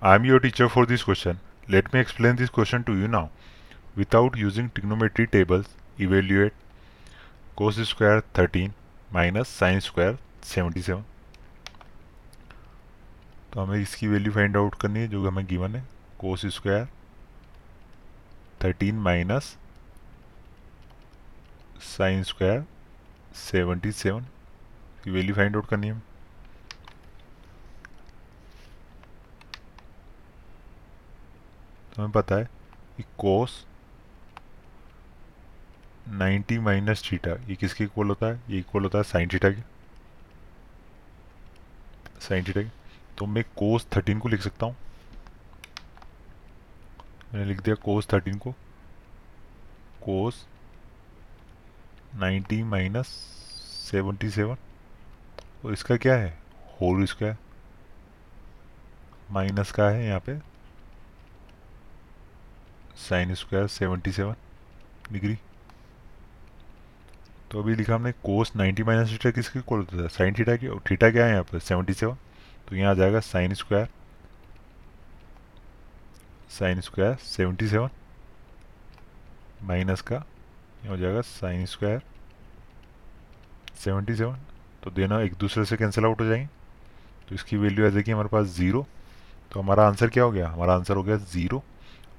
I am your teacher for this question. Let me explain this question to you now. Without using trigonometry tables, evaluate cos square 13 minus sin square 77. तो हमें इसकी value find out करनी है जो हमें given है cos square thirteen minus sine square seventy seven की value find out करनी है तो हमें पता है कि कोस 90 माइनस थीटा, ये किसके इक्वल होता है? ये इक्वल होता है साइन थीटा के। साइन थीटा के। तो मैं कोस 13 को लिख सकता हूँ। मैंने लिख दिया कोस 13 को। Cos 90 minus seventy seven. और इसका क्या है? होल स्क्वायर माइनस का है यहाँ पे। Sine square seventy seven degree तो अभी लिखा हमने कोस 90 माइनस थीटा किसके इक्वल होता है साइन थीटा की, और थीटा क्या है यहाँ पर? 77 तो यहाँ आ जाएगा sine square sine square 77 minus का, यहाँ हो जाएगा साइन स्क्वायर 77 तो देना एक दूसरे से कैंसिल आउट हो जाएँगे। तो इसकी वैल्यू आ जाएगी हमारे पास ज़ीरो तो हमारा आंसर क्या हो गया? हमारा आंसर हो गया zero